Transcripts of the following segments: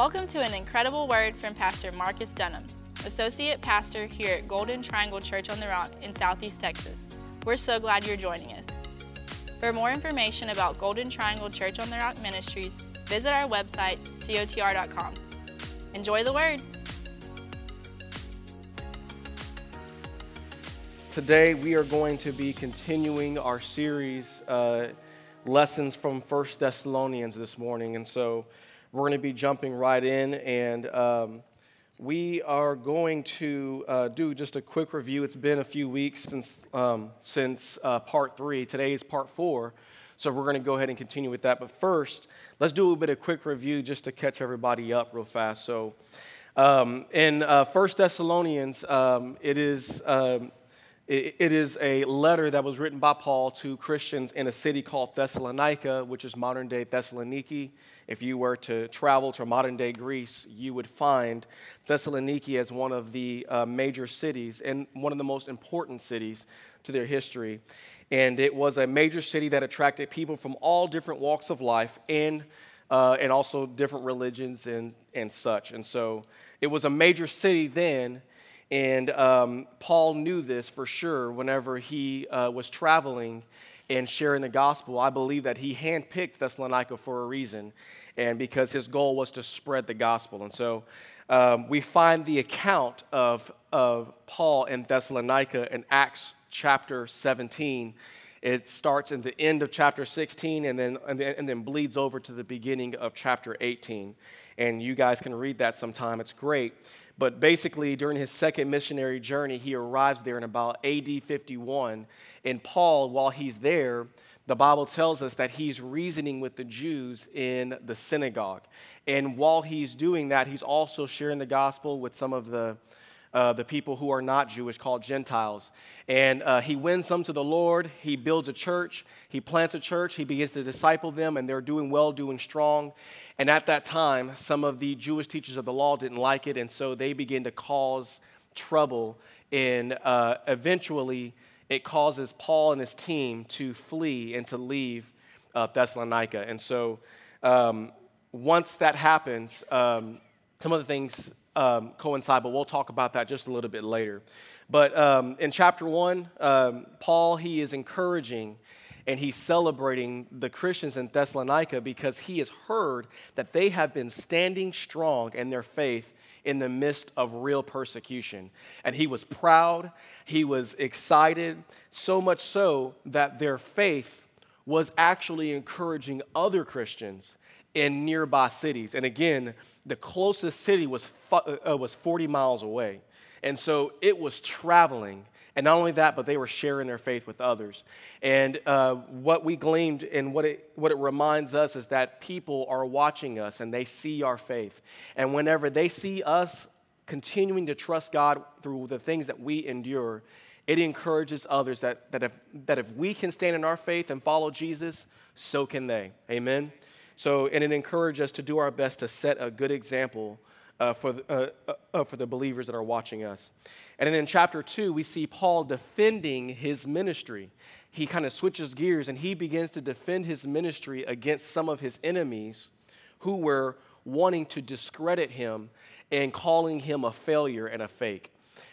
Welcome to an incredible word from Pastor Marques Dunham, Associate Pastor here at Golden Triangle Church on the Rock in Southeast Texas. We're so glad you're joining us. For more information about Golden Triangle Church on the Rock Ministries, visit our website, cotr.com. Enjoy the word. Today, we are going to be continuing our series, uh, Lessons from First Thessalonians, this morning. And so we're going to be jumping right in, and um, we are going to uh, do just a quick review. It's been a few weeks since, um, since uh, part three. Today is part four. So we're going to go ahead and continue with that. But first, let's do a little bit of quick review just to catch everybody up real fast. So, um, in uh, First Thessalonians, um, it is um, it is a letter that was written by Paul to Christians in a city called Thessalonica, which is modern day Thessaloniki. If you were to travel to modern day Greece, you would find Thessaloniki as one of the uh, major cities and one of the most important cities to their history. And it was a major city that attracted people from all different walks of life and, uh, and also different religions and, and such. And so it was a major city then and um, Paul knew this for sure whenever he uh, was traveling and sharing the gospel. I believe that he handpicked Thessalonica for a reason, and because his goal was to spread the gospel. And so um, we find the account of, of Paul in Thessalonica in Acts chapter 17. It starts in the end of chapter 16 and then, and then, and then bleeds over to the beginning of chapter 18. And you guys can read that sometime. It's great. But basically, during his second missionary journey, he arrives there in about AD 51. And Paul, while he's there, the Bible tells us that he's reasoning with the Jews in the synagogue. And while he's doing that, he's also sharing the gospel with some of the, uh, the people who are not Jewish, called Gentiles. And uh, he wins them to the Lord. He builds a church. He plants a church. He begins to disciple them, and they're doing well, doing strong. And at that time, some of the Jewish teachers of the law didn't like it, and so they begin to cause trouble. And uh, eventually, it causes Paul and his team to flee and to leave uh, Thessalonica. And so, um, once that happens, um, some of the things um, coincide, but we'll talk about that just a little bit later. But um, in chapter one, um, Paul he is encouraging and he's celebrating the Christians in Thessalonica because he has heard that they have been standing strong in their faith in the midst of real persecution. And he was proud, he was excited, so much so that their faith was actually encouraging other Christians in nearby cities. And again, the closest city was, uh, was 40 miles away. And so it was traveling and not only that, but they were sharing their faith with others. And uh, what we gleaned and what it, what it reminds us is that people are watching us and they see our faith. And whenever they see us continuing to trust God through the things that we endure, it encourages others that, that, if, that if we can stand in our faith and follow Jesus, so can they. Amen? So, and it encourages us to do our best to set a good example uh, for, the, uh, uh, uh, for the believers that are watching us. And then in chapter two, we see Paul defending his ministry. He kind of switches gears and he begins to defend his ministry against some of his enemies who were wanting to discredit him and calling him a failure and a fake.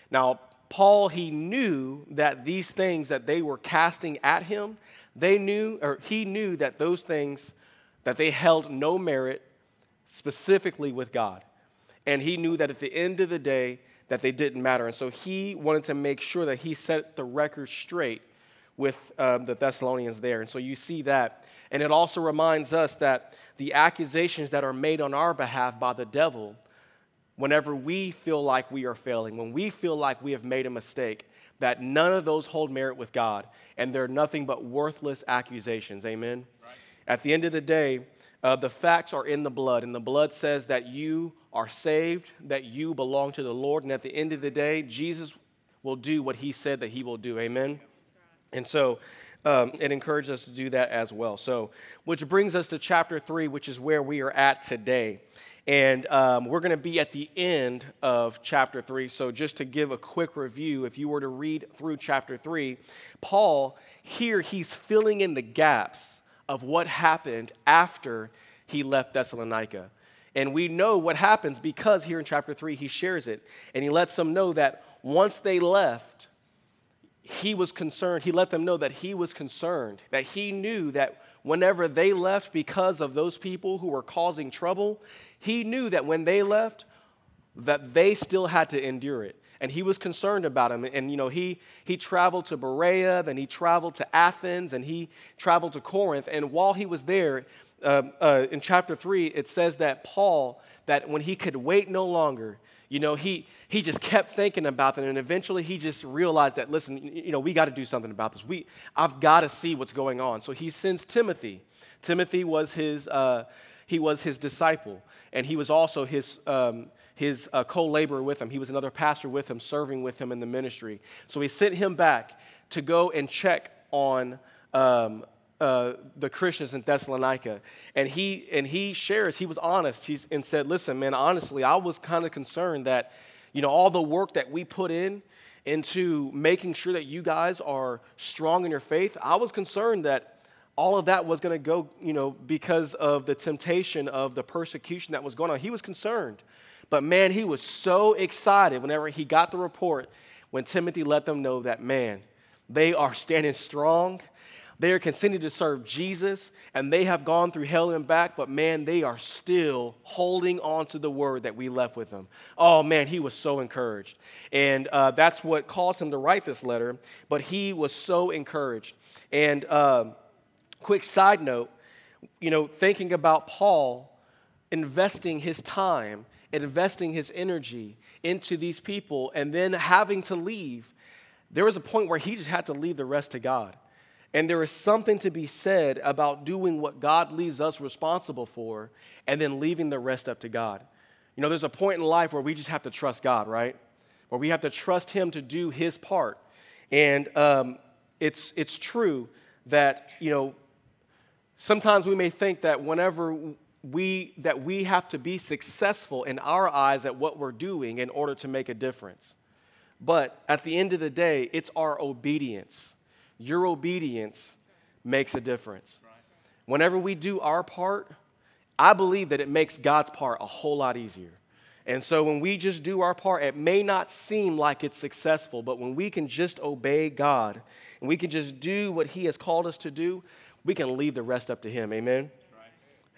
Now, Paul, he knew that these things that they were casting at him, they knew, or he knew that those things, that they held no merit specifically with God. And he knew that at the end of the day, that they didn't matter. And so he wanted to make sure that he set the record straight with um, the Thessalonians there. And so you see that. And it also reminds us that the accusations that are made on our behalf by the devil, whenever we feel like we are failing, when we feel like we have made a mistake, that none of those hold merit with God. And they're nothing but worthless accusations. Amen? Right. At the end of the day, uh, the facts are in the blood, and the blood says that you are saved, that you belong to the Lord, and at the end of the day, Jesus will do what he said that he will do. Amen? And so um, it encourages us to do that as well. So, which brings us to chapter three, which is where we are at today. And um, we're going to be at the end of chapter three. So, just to give a quick review, if you were to read through chapter three, Paul, here he's filling in the gaps of what happened after he left Thessalonica. And we know what happens because here in chapter 3, he shares it. And he lets them know that once they left, he was concerned. He let them know that he was concerned, that he knew that whenever they left because of those people who were causing trouble, he knew that when they left, that they still had to endure it. And he was concerned about him. And, you know, he, he traveled to Berea, then he traveled to Athens, and he traveled to Corinth. And while he was there, uh, uh, in chapter 3, it says that Paul, that when he could wait no longer, you know, he, he just kept thinking about that, and eventually he just realized that, listen, you know, we got to do something about this. We, I've got to see what's going on. So he sends Timothy. Timothy was his, uh, he was his disciple, and he was also his, um, his uh, co-laborer with him. He was another pastor with him, serving with him in the ministry. So he sent him back to go and check on um, uh, the Christians in Thessalonica. And he, and he shares, he was honest he's, and said, listen, man, honestly, I was kind of concerned that, you know, all the work that we put in into making sure that you guys are strong in your faith, I was concerned that all of that was going to go, you know, because of the temptation of the persecution that was going on. He was concerned. But man, he was so excited whenever he got the report when Timothy let them know that, man, they are standing strong they are continuing to serve Jesus and they have gone through hell and back, but man, they are still holding on to the word that we left with them. Oh man, he was so encouraged. And uh, that's what caused him to write this letter, but he was so encouraged. And uh, quick side note, you know, thinking about Paul investing his time, investing his energy into these people, and then having to leave, there was a point where he just had to leave the rest to God. And there is something to be said about doing what God leaves us responsible for and then leaving the rest up to God. You know, there's a point in life where we just have to trust God, right? Where we have to trust Him to do His part. And um, it's, it's true that, you know, sometimes we may think that whenever we, that we have to be successful in our eyes at what we're doing in order to make a difference. But at the end of the day, it's our obedience your obedience makes a difference. Whenever we do our part, I believe that it makes God's part a whole lot easier. And so when we just do our part, it may not seem like it's successful, but when we can just obey God and we can just do what He has called us to do, we can leave the rest up to Him. Amen?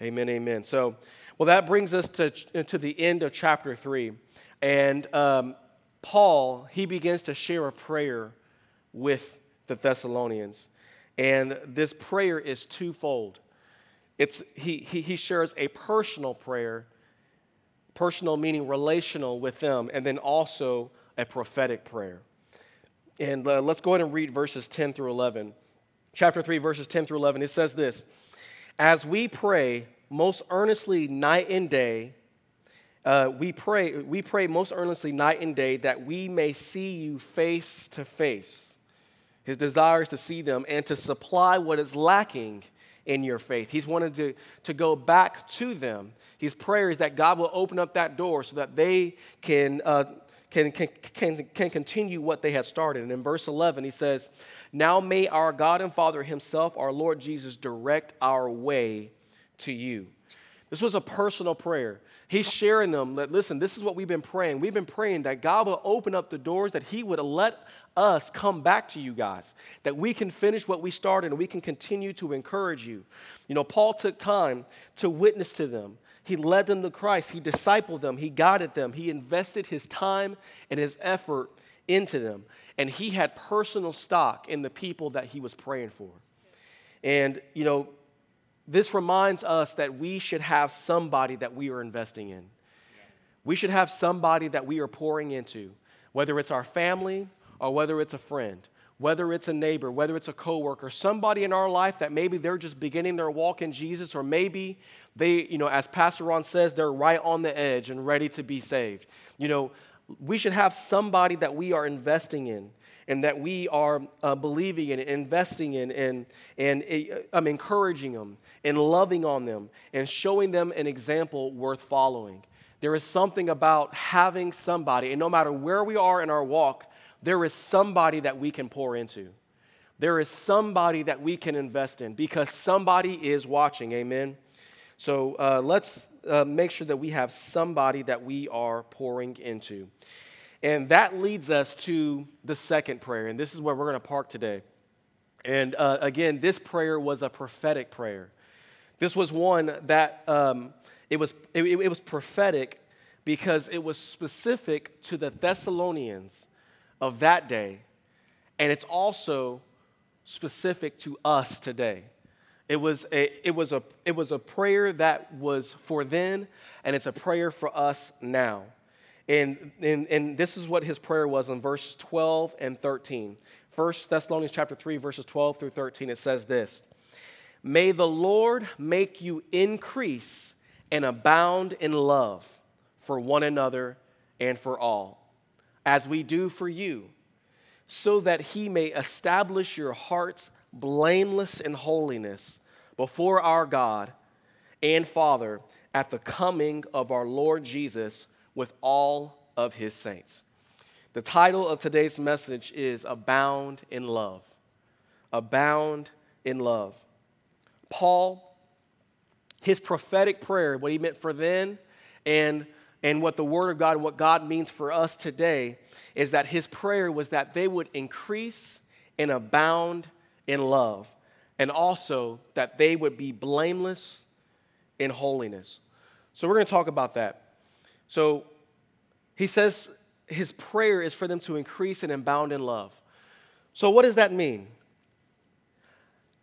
Amen, amen. So, well, that brings us to, to the end of chapter three. And um, Paul, he begins to share a prayer with the Thessalonians. And this prayer is twofold. It's, he, he, he shares a personal prayer, personal meaning relational with them, and then also a prophetic prayer. And uh, let's go ahead and read verses 10 through 11. Chapter 3, verses 10 through 11. It says this As we pray most earnestly night and day, uh, we pray we pray most earnestly night and day that we may see you face to face his desire is to see them and to supply what is lacking in your faith. He's wanted to, to go back to them. His prayer is that God will open up that door so that they can, uh, can, can, can, can continue what they had started. And in verse 11, he says, Now may our God and Father Himself, our Lord Jesus, direct our way to you. This was a personal prayer. He's sharing them that, listen, this is what we've been praying. We've been praying that God will open up the doors, that He would let us come back to you guys, that we can finish what we started and we can continue to encourage you. You know, Paul took time to witness to them. He led them to Christ. He discipled them. He guided them. He invested his time and his effort into them. And he had personal stock in the people that he was praying for. And, you know, this reminds us that we should have somebody that we are investing in. We should have somebody that we are pouring into, whether it's our family or whether it's a friend, whether it's a neighbor, whether it's a coworker, somebody in our life that maybe they're just beginning their walk in Jesus, or maybe they, you know, as Pastor Ron says, they're right on the edge and ready to be saved. You know, we should have somebody that we are investing in and that we are uh, believing in, investing in, and, and uh, I'm encouraging them and loving on them and showing them an example worth following. There is something about having somebody, and no matter where we are in our walk, there is somebody that we can pour into. There is somebody that we can invest in because somebody is watching. Amen. So uh, let's uh, make sure that we have somebody that we are pouring into. And that leads us to the second prayer. And this is where we're going to park today. And uh, again, this prayer was a prophetic prayer. This was one that um, it, was, it, it was prophetic because it was specific to the Thessalonians of that day. And it's also specific to us today. It was, a, it, was a, it was a prayer that was for then, and it's a prayer for us now. And, and, and this is what his prayer was in verses 12 and 13. 1 Thessalonians chapter 3, verses 12 through 13, it says this May the Lord make you increase and abound in love for one another and for all, as we do for you, so that he may establish your hearts blameless in holiness before our God and Father at the coming of our Lord Jesus with all of his saints. The title of today's message is Abound in Love. Abound in Love. Paul, his prophetic prayer, what he meant for then, and, and what the Word of God, what God means for us today, is that his prayer was that they would increase and abound in love, and also that they would be blameless in holiness. So we're going to talk about that. So he says his prayer is for them to increase and abound in love. So, what does that mean?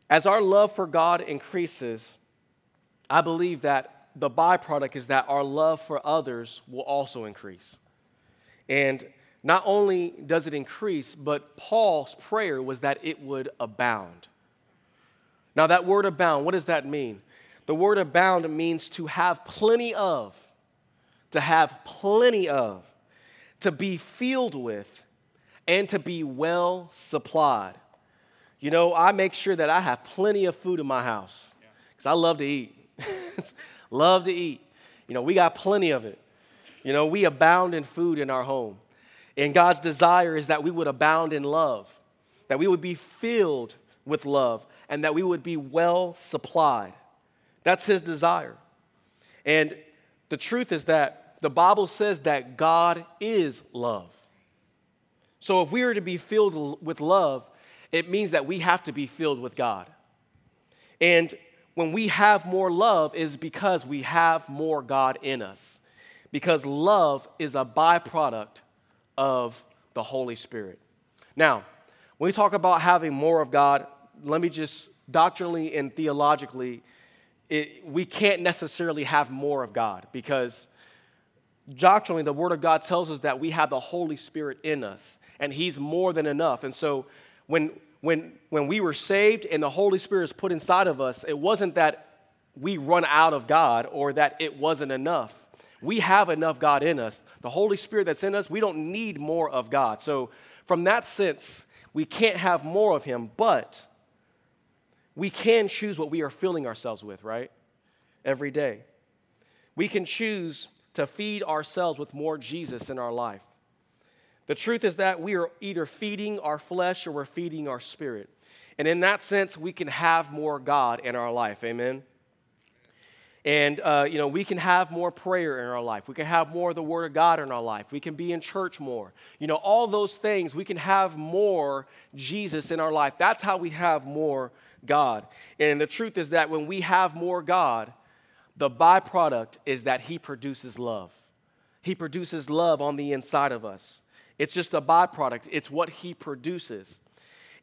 As our love for God increases, I believe that the byproduct is that our love for others will also increase. And not only does it increase, but Paul's prayer was that it would abound. Now, that word abound, what does that mean? The word abound means to have plenty of to have plenty of, to be filled with, and to be well supplied. You know, I make sure that I have plenty of food in my house because I love to eat. love to eat. You know, we got plenty of it. You know, we abound in food in our home. And God's desire is that we would abound in love, that we would be filled with love, and that we would be well supplied. That's His desire. And the truth is that the Bible says that God is love. So if we are to be filled with love, it means that we have to be filled with God. And when we have more love is because we have more God in us. Because love is a byproduct of the Holy Spirit. Now, when we talk about having more of God, let me just doctrinally and theologically it, we can't necessarily have more of God because doctrinally the Word of God tells us that we have the Holy Spirit in us and He's more than enough. And so when, when, when we were saved and the Holy Spirit is put inside of us, it wasn't that we run out of God or that it wasn't enough. We have enough God in us. The Holy Spirit that's in us, we don't need more of God. So, from that sense, we can't have more of Him, but we can choose what we are filling ourselves with, right? Every day. We can choose to feed ourselves with more Jesus in our life. The truth is that we are either feeding our flesh or we're feeding our spirit. And in that sense, we can have more God in our life. Amen. And, uh, you know, we can have more prayer in our life. We can have more of the Word of God in our life. We can be in church more. You know, all those things, we can have more Jesus in our life. That's how we have more God. And the truth is that when we have more God, the byproduct is that He produces love. He produces love on the inside of us. It's just a byproduct, it's what He produces.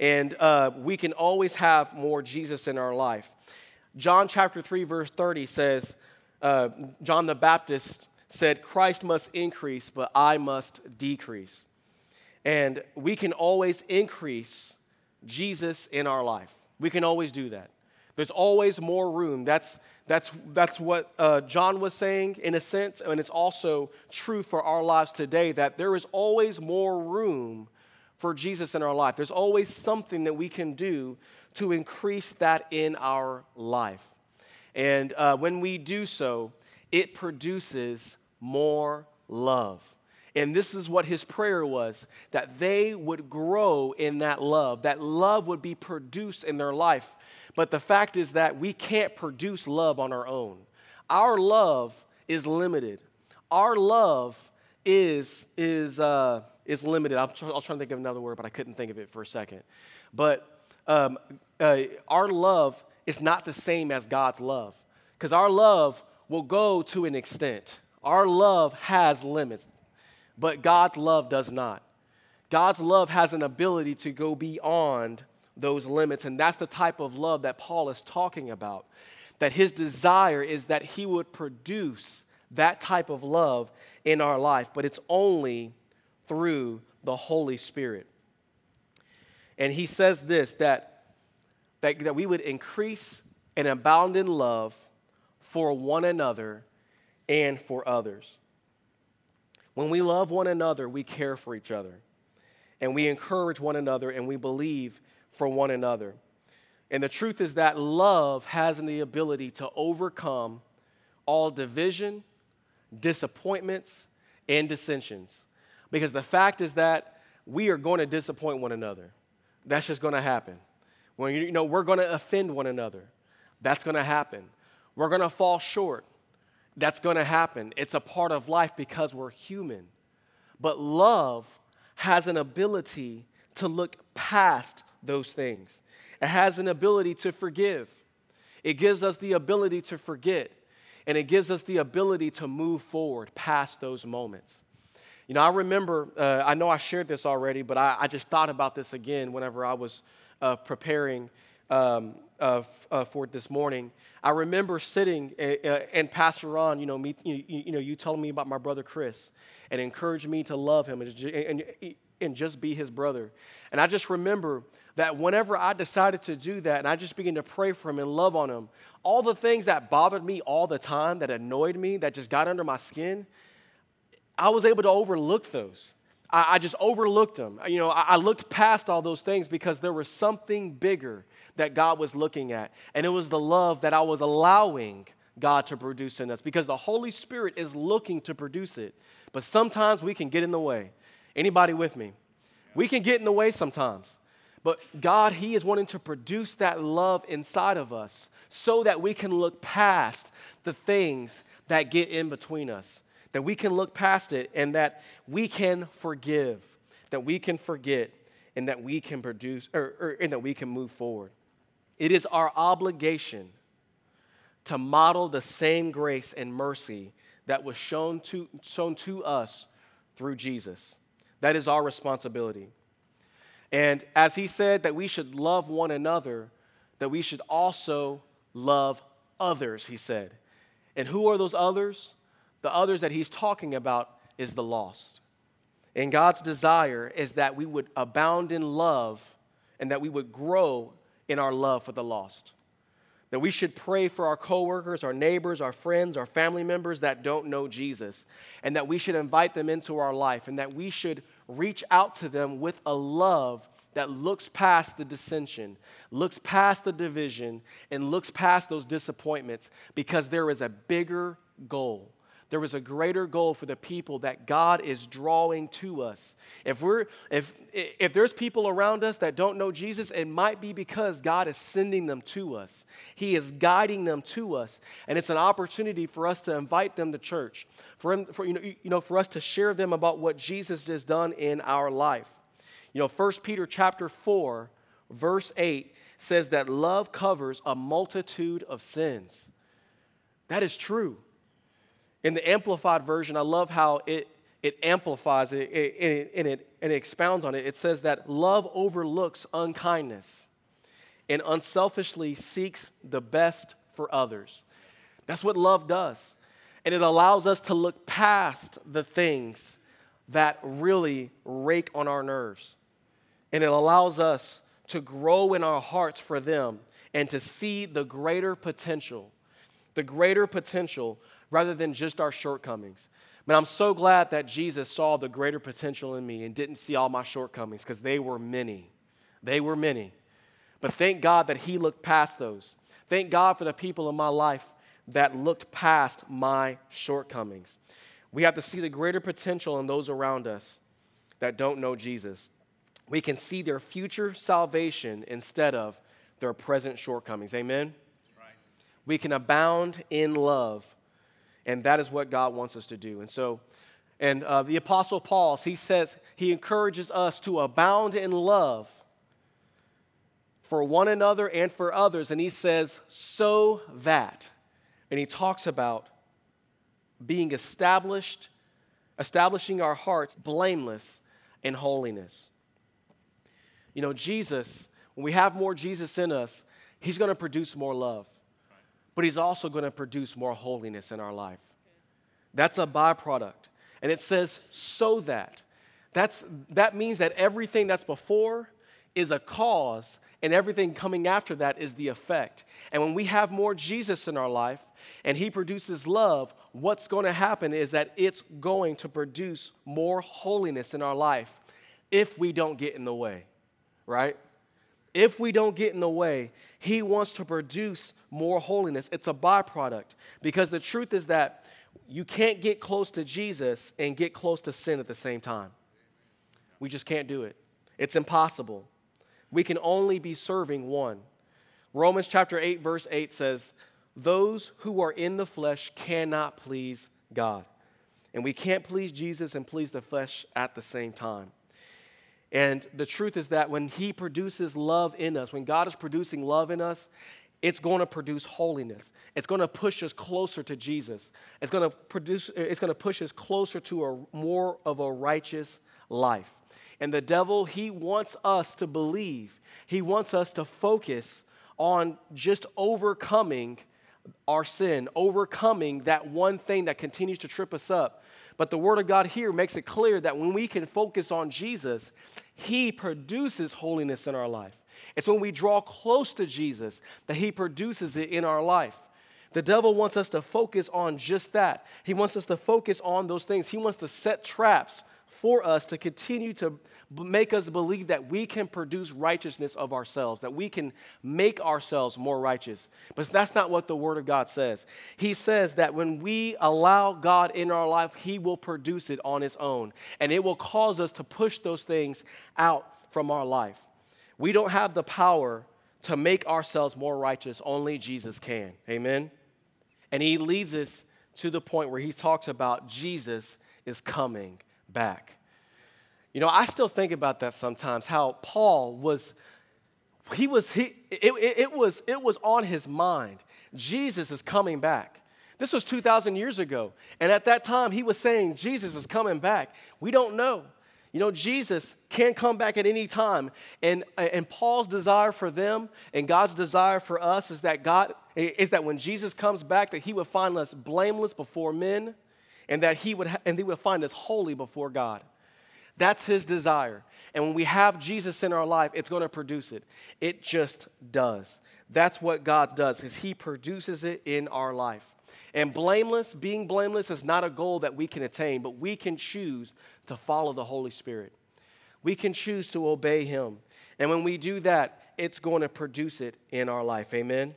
And uh, we can always have more Jesus in our life. John chapter 3, verse 30 says, uh, John the Baptist said, Christ must increase, but I must decrease. And we can always increase Jesus in our life. We can always do that. There's always more room. That's, that's, that's what uh, John was saying in a sense, and it's also true for our lives today that there is always more room for Jesus in our life. There's always something that we can do to increase that in our life. And uh, when we do so, it produces more love. And this is what his prayer was that they would grow in that love, that love would be produced in their life. But the fact is that we can't produce love on our own. Our love is limited. Our love is, is, uh, is limited. I was trying to think of another word, but I couldn't think of it for a second. But um, uh, our love is not the same as God's love because our love will go to an extent. Our love has limits, but God's love does not. God's love has an ability to go beyond those limits, and that's the type of love that Paul is talking about. That his desire is that he would produce that type of love in our life, but it's only through the Holy Spirit. And he says this that, that, that we would increase and abound in love for one another and for others. When we love one another, we care for each other. And we encourage one another and we believe for one another. And the truth is that love has the ability to overcome all division, disappointments, and dissensions. Because the fact is that we are going to disappoint one another. That's just going to happen. When you know we're going to offend one another. That's going to happen. We're going to fall short. That's going to happen. It's a part of life because we're human. But love has an ability to look past those things. It has an ability to forgive. It gives us the ability to forget. And it gives us the ability to move forward past those moments. You know, I remember, uh, I know I shared this already, but I, I, just thought about this again whenever I was uh, preparing um, uh, f- uh, for this morning. I remember sitting and Pastor Ron, you know, me, you, you, know, you telling me about my brother Chris and encouraged me to love him and, and, and just be his brother. And I just remember that whenever I decided to do that and I just began to pray for him and love on him, all the things that bothered me all the time, that annoyed me, that just got under my skin, I was able to overlook those. I, just overlooked them. You know, I looked past all those things because there was something bigger that God was looking at. And it was the love that I was allowing God to produce in us because the Holy Spirit is looking to produce it. But sometimes we can get in the way. Anybody with me? We can get in the way sometimes. But God, He is wanting to produce that love inside of us so that we can look past the things that get in between us, that we can look past it and that we can forgive, that we can forget, and that we can produce, or, or and that we can move forward. It is our obligation to model the same grace and mercy that was shown to, shown to us through Jesus. That is our responsibility. And as he said that we should love one another, that we should also love others, he said. And who are those others? The others that he's talking about is the lost. And God's desire is that we would abound in love and that we would grow in our love for the lost. That we should pray for our coworkers, our neighbors, our friends, our family members that don't know Jesus, and that we should invite them into our life, and that we should reach out to them with a love that looks past the dissension, looks past the division, and looks past those disappointments because there is a bigger goal. There is a greater goal for the people that God is drawing to us. If we're if if there's people around us that don't know Jesus, it might be because God is sending them to us. He is guiding them to us, and it's an opportunity for us to invite them to church, for, him, for you know, you know for us to share them about what Jesus has done in our life. You know, 1 Peter chapter 4, verse 8 says that love covers a multitude of sins. That is true. In the Amplified Version, I love how it, it amplifies it and it, and, it, and it expounds on it. It says that love overlooks unkindness and unselfishly seeks the best for others. That's what love does. And it allows us to look past the things that really rake on our nerves and it allows us to grow in our hearts for them and to see the greater potential, the greater potential rather than just our shortcomings. But I'm so glad that Jesus saw the greater potential in me and didn't see all my shortcomings because they were many. They were many. But thank God that He looked past those. Thank God for the people in my life that looked past my shortcomings. We have to see the greater potential in those around us that don't know Jesus we can see their future salvation instead of their present shortcomings. Amen? Right. We can abound in love. And that is what God wants us to do. And so, and uh, the Apostle Paul, he says, he encourages us to abound in love for one another and for others. And he says, so that. And he talks about being established, establishing our hearts blameless in holiness. You know, Jesus, when we have more Jesus in us, he's going to produce more love, but he's also going to produce more holiness in our life. That's a byproduct. And it says, so that. That's, that means that everything that's before is a cause, and everything coming after that is the effect. And when we have more Jesus in our life and he produces love, what's going to happen is that it's going to produce more holiness in our life if we don't get in the way, right? If we don't get in the way, he wants to produce more holiness. It's a byproduct because the truth is that you can't get close to Jesus and get close to sin at the same time. We just can't do it. It's impossible. We can only be serving one. Romans chapter 8, verse 8 says, Those who are in the flesh cannot please God. And we can't please Jesus and please the flesh at the same time. And the truth is that when He produces love in us, when God is producing love in us, it's going to produce holiness. It's going to push us closer to Jesus. It's going to produce it's going to push us closer to a more of a righteous life. And the devil, he wants us to believe. He wants us to focus on just overcoming our sin, overcoming that one thing that continues to trip us up. But the word of God here makes it clear that when we can focus on Jesus, he produces holiness in our life. It's when we draw close to Jesus that He produces it in our life. The devil wants us to focus on just that. He wants us to focus on those things. He wants to set traps for us to continue to make us believe that we can produce righteousness of ourselves, that we can make ourselves more righteous. But that's not what the Word of God says. He says that when we allow God in our life, He will produce it on His own, and it will cause us to push those things out from our life. We don't have the power to make ourselves more righteous, only Jesus can. Amen? And he leads us to the point where he talks about Jesus is coming back. You know, I still think about that sometimes, how Paul was, he was, he, it, it, was, it was on his mind. Jesus is coming back. This was 2,000 years ago. And at that time, he was saying, Jesus is coming back. We don't know. You know, Jesus can come back at any time. And, and Paul's desire for them and God's desire for us is that God is that when Jesus comes back, that he would find us blameless before men and that he would, ha- and he would find us holy before God. That's his desire. And when we have Jesus in our life, it's going to produce it. It just does. That's what God does, is he produces it in our life. And blameless, being blameless is not a goal that we can attain, but we can choose to follow the Holy Spirit. We can choose to obey Him. And when we do that, it's going to produce it in our life. Amen?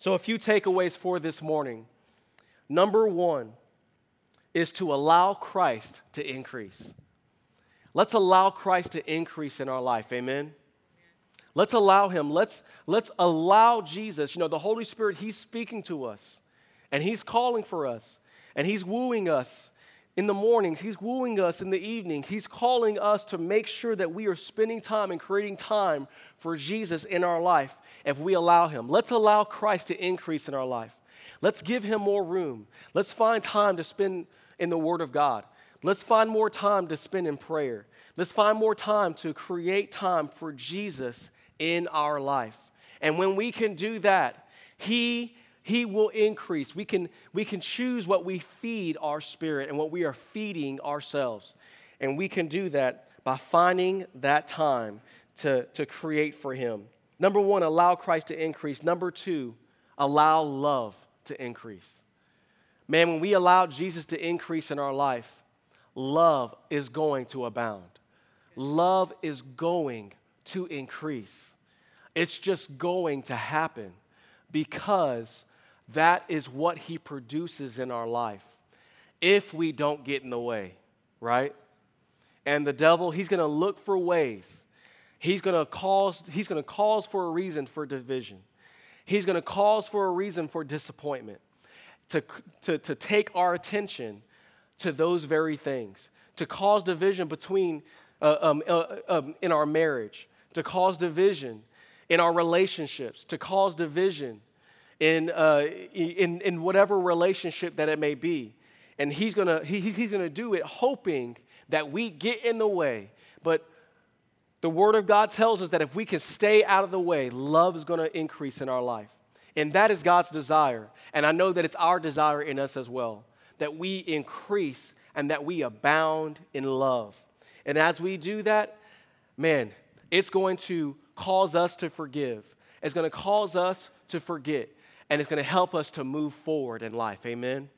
So, a few takeaways for this morning. Number one is to allow Christ to increase. Let's allow Christ to increase in our life. Amen? Let's allow Him. Let's, let's allow Jesus. You know, the Holy Spirit, He's speaking to us. And He's calling for us, and He's wooing us in the mornings, He's wooing us in the evenings. He's calling us to make sure that we are spending time and creating time for Jesus in our life if we allow Him. Let's allow Christ to increase in our life. Let's give Him more room. Let's find time to spend in the Word of God. Let's find more time to spend in prayer. Let's find more time to create time for Jesus in our life. And when we can do that, He he will increase. We can, we can choose what we feed our spirit and what we are feeding ourselves. And we can do that by finding that time to, to create for Him. Number one, allow Christ to increase. Number two, allow love to increase. Man, when we allow Jesus to increase in our life, love is going to abound. Love is going to increase. It's just going to happen because that is what he produces in our life if we don't get in the way, right? And the devil, he's going to look for ways. He's going to cause he's going to cause for a reason for division. He's going to cause for a reason for disappointment, to, to, to take our attention to those very things, to cause division between, uh, um, uh, um, in our marriage, to cause division in our relationships, to cause division in, uh, in, in whatever relationship that it may be. And he's gonna, he, he's gonna do it hoping that we get in the way. But the Word of God tells us that if we can stay out of the way, love is gonna increase in our life. And that is God's desire. And I know that it's our desire in us as well that we increase and that we abound in love. And as we do that, man, it's going to cause us to forgive. It's going to cause us to forget and it's going to help us to move forward in life. Amen.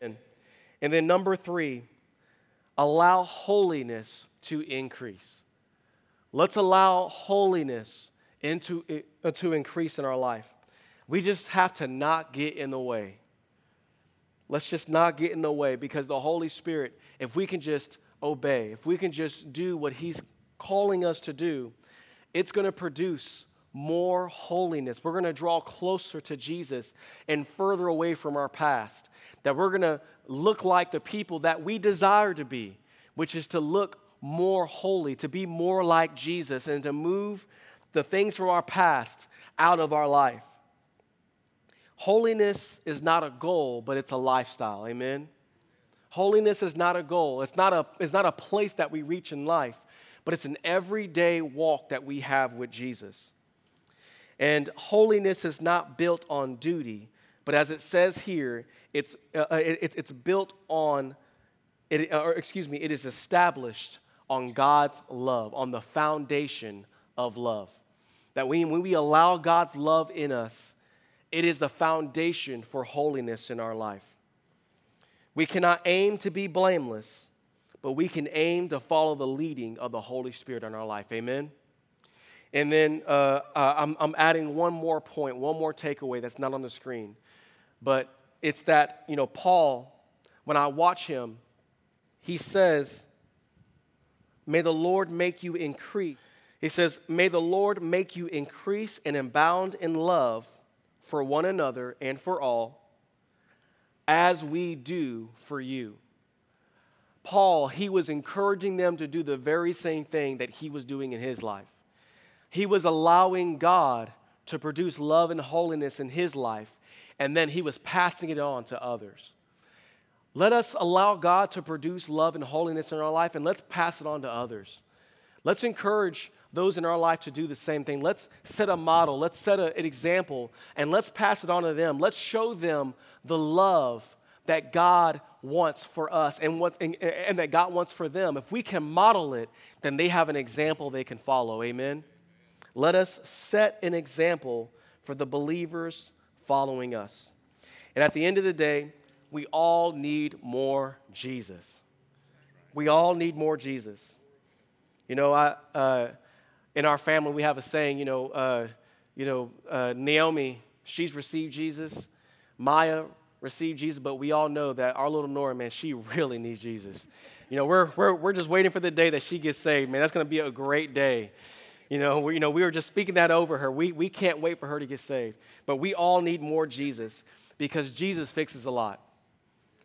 And, and then number three, allow holiness to increase. Let's allow holiness into, uh, to increase in our life. We just have to not get in the way. Let's just not get in the way because the Holy Spirit, if we can just obey, if we can just do what He's calling us to do, it's going to produce more holiness. We're going to draw closer to Jesus and further away from our past. That we're going to look like the people that we desire to be, which is to look more holy, to be more like Jesus, and to move the things from our past out of our life. Holiness is not a goal, but it's a lifestyle. Amen. Holiness is not a goal. It's not a, it's not a place that we reach in life, but it's an everyday walk that we have with Jesus. And holiness is not built on duty, but as it says here, it's, uh, uh it, it's built on, it, or excuse me, it is established on God's love, on the foundation of love. That we, when we allow God's love in us, it is the foundation for holiness in our life. We cannot aim to be blameless, but we can aim to follow the leading of the Holy Spirit in our life. Amen? And then uh, uh, I'm, I'm adding one more point, one more takeaway that's not on the screen. But it's that, you know, Paul, when I watch him, he says, May the Lord make you increase. He says, May the Lord make you increase and abound in love for one another and for all, as we do for you. Paul, he was encouraging them to do the very same thing that he was doing in his life. He was allowing God to produce love and holiness in his life, and then he was passing it on to others. Let us allow God to produce love and holiness in our life, and let's pass it on to others. Let's encourage those in our life to do the same thing. Let's set a model, let's set a, an example, and let's pass it on to them. Let's show them the love that God wants for us and, what, and, and that God wants for them. If we can model it, then they have an example they can follow. Amen. Let us set an example for the believers following us. And at the end of the day, we all need more Jesus. We all need more Jesus. You know, I, uh, in our family, we have a saying, you know, uh, you know, uh, Naomi, she's received Jesus. Maya received Jesus, but we all know that our little Nora, man, she really needs Jesus. You know, we're, we're, we're just waiting for the day that she gets saved, man. That's going to be a great day. You know, we, you know, we were just speaking that over her. We, we can't wait for her to get saved. But we all need more Jesus because Jesus fixes a lot.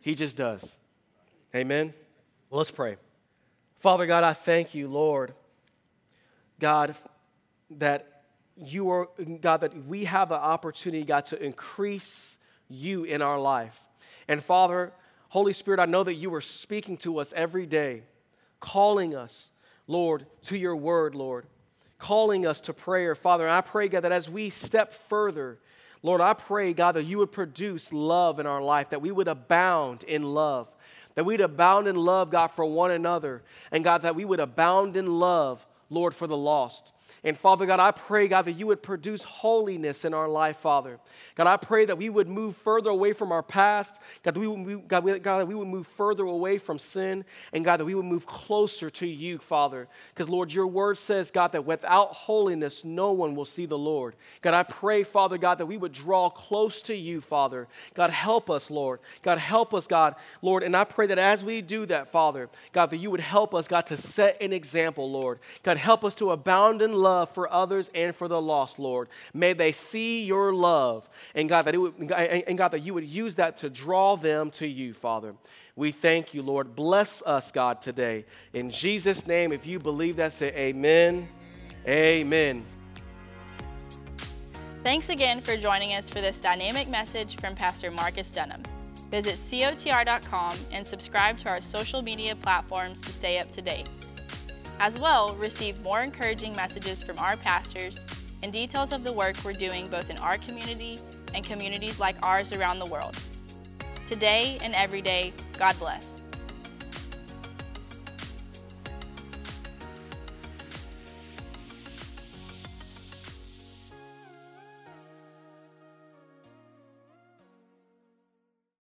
He just does. Amen? Well, let's pray. Father God, I thank you, Lord, God, that you are, God, that we have the opportunity, God, to increase you in our life. And Father, Holy Spirit, I know that you are speaking to us every day, calling us, Lord, to your word, Lord calling us to prayer, Father. And I pray, God, that as we step further, Lord, I pray, God, that you would produce love in our life, that we would abound in love, that we'd abound in love, God, for one another, and God, that we would abound in love, Lord, for the lost. And Father God, I pray, God, that you would produce holiness in our life, Father. God, I pray that we would move further away from our past. God, that we God, God, that we would move further away from sin. And God, that we would move closer to you, Father. Because, Lord, your word says, God, that without holiness, no one will see the Lord. God, I pray, Father God, that we would draw close to you, Father. God, help us, Lord. God, help us, God, Lord. And I pray that as we do that, Father, God, that you would help us, God, to set an example, Lord. God, help us to abound in love love for others and for the lost, Lord. May they see your love, and God, that it would, and God, that you would use that to draw them to you, Father. We thank you, Lord. Bless us, God, today. In Jesus' name, if you believe that, say amen. Amen. Thanks again for joining us for this dynamic message from Pastor Marques Dunham. Visit cotr.com and subscribe to our social media platforms to stay up to date. As well, receive more encouraging messages from our pastors and details of the work we're doing both in our community and communities like ours around the world. Today and every day, God bless.